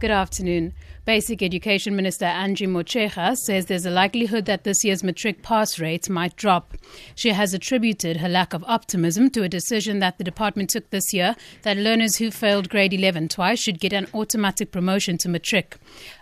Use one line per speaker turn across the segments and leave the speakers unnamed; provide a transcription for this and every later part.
Good afternoon. Basic Education Minister Angie Motshekga says there's a likelihood that this year's matric pass rate might drop. She has attributed her lack of optimism to a decision that the department took this year that learners who failed grade 11 twice should get an automatic promotion to matric.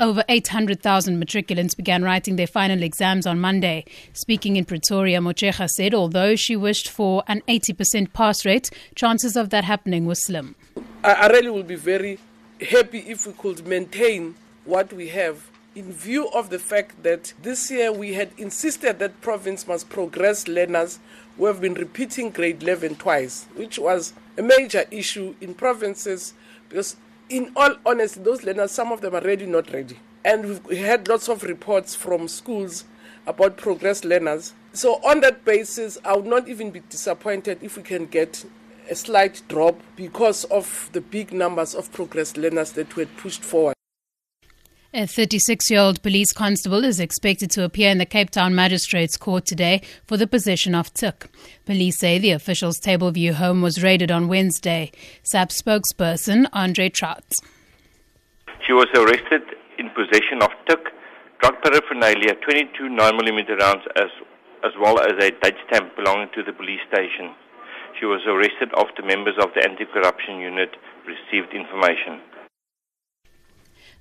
Over 800,000 matriculants began writing their final exams on Monday. Speaking in Pretoria, Motshekga said although she wished for an 80% pass rate, chances of that happening were slim.
I really will be very happy if we could maintain what we have in view of the fact that this year we had insisted that province must progress learners who have been repeating grade 11 twice which was a major issue in provinces because in all honesty those learners some of them are really not ready. And we've had lots of reports from schools about progress learners. So on that basis i would not even be disappointed if we can get a slight drop because of the big numbers of progress learners that we had pushed forward.
A 36 year old police constable is expected to appear in the Cape Town Magistrates Court today for the possession of tik. Police say the official's Tableview home was raided on Wednesday. SAP spokesperson Andre Traut.
She was arrested in possession of tik, drug paraphernalia, 22 9mm rounds, as, as well as a Dutch stamp belonging to the police station. She was arrested after members of the anti corruption unit received information.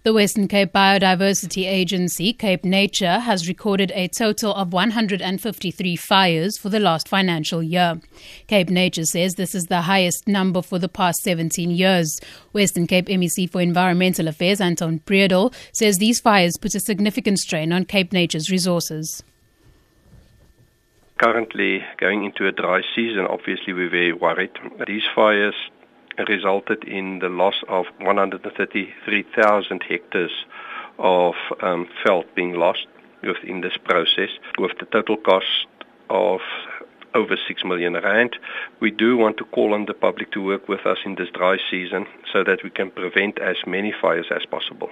The Western Cape Biodiversity Agency, Cape Nature, has recorded a total of 153 fires for the last financial year. Cape Nature says this is the highest number for the past 17 years. Western Cape MEC for Environmental Affairs, Anton Bredell, says these fires put a significant strain on Cape Nature's resources
currently going into a dry season, obviously we're very worried. These fires resulted in the loss of 133,000 hectares of um, veld being lost within this process, with the total cost of over 6 million rand. We do want to call on the public to work with us in this dry season so that we can prevent as many fires as possible.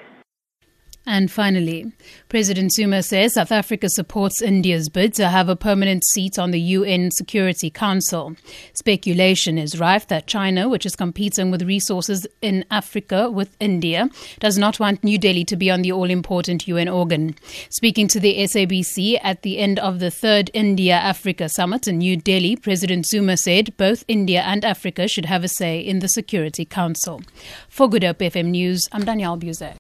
And finally, President Zuma says South Africa supports India's bid to have a permanent seat on the UN Security Council. Speculation is rife that China, which is competing with resources in Africa with India, does not want New Delhi to be on the all important UN organ. Speaking to the SABC at the end of the third India Africa summit in New Delhi, President Zuma said both India and Africa should have a say in the Security Council. For Good Hope FM News, I'm Danielle Buzet.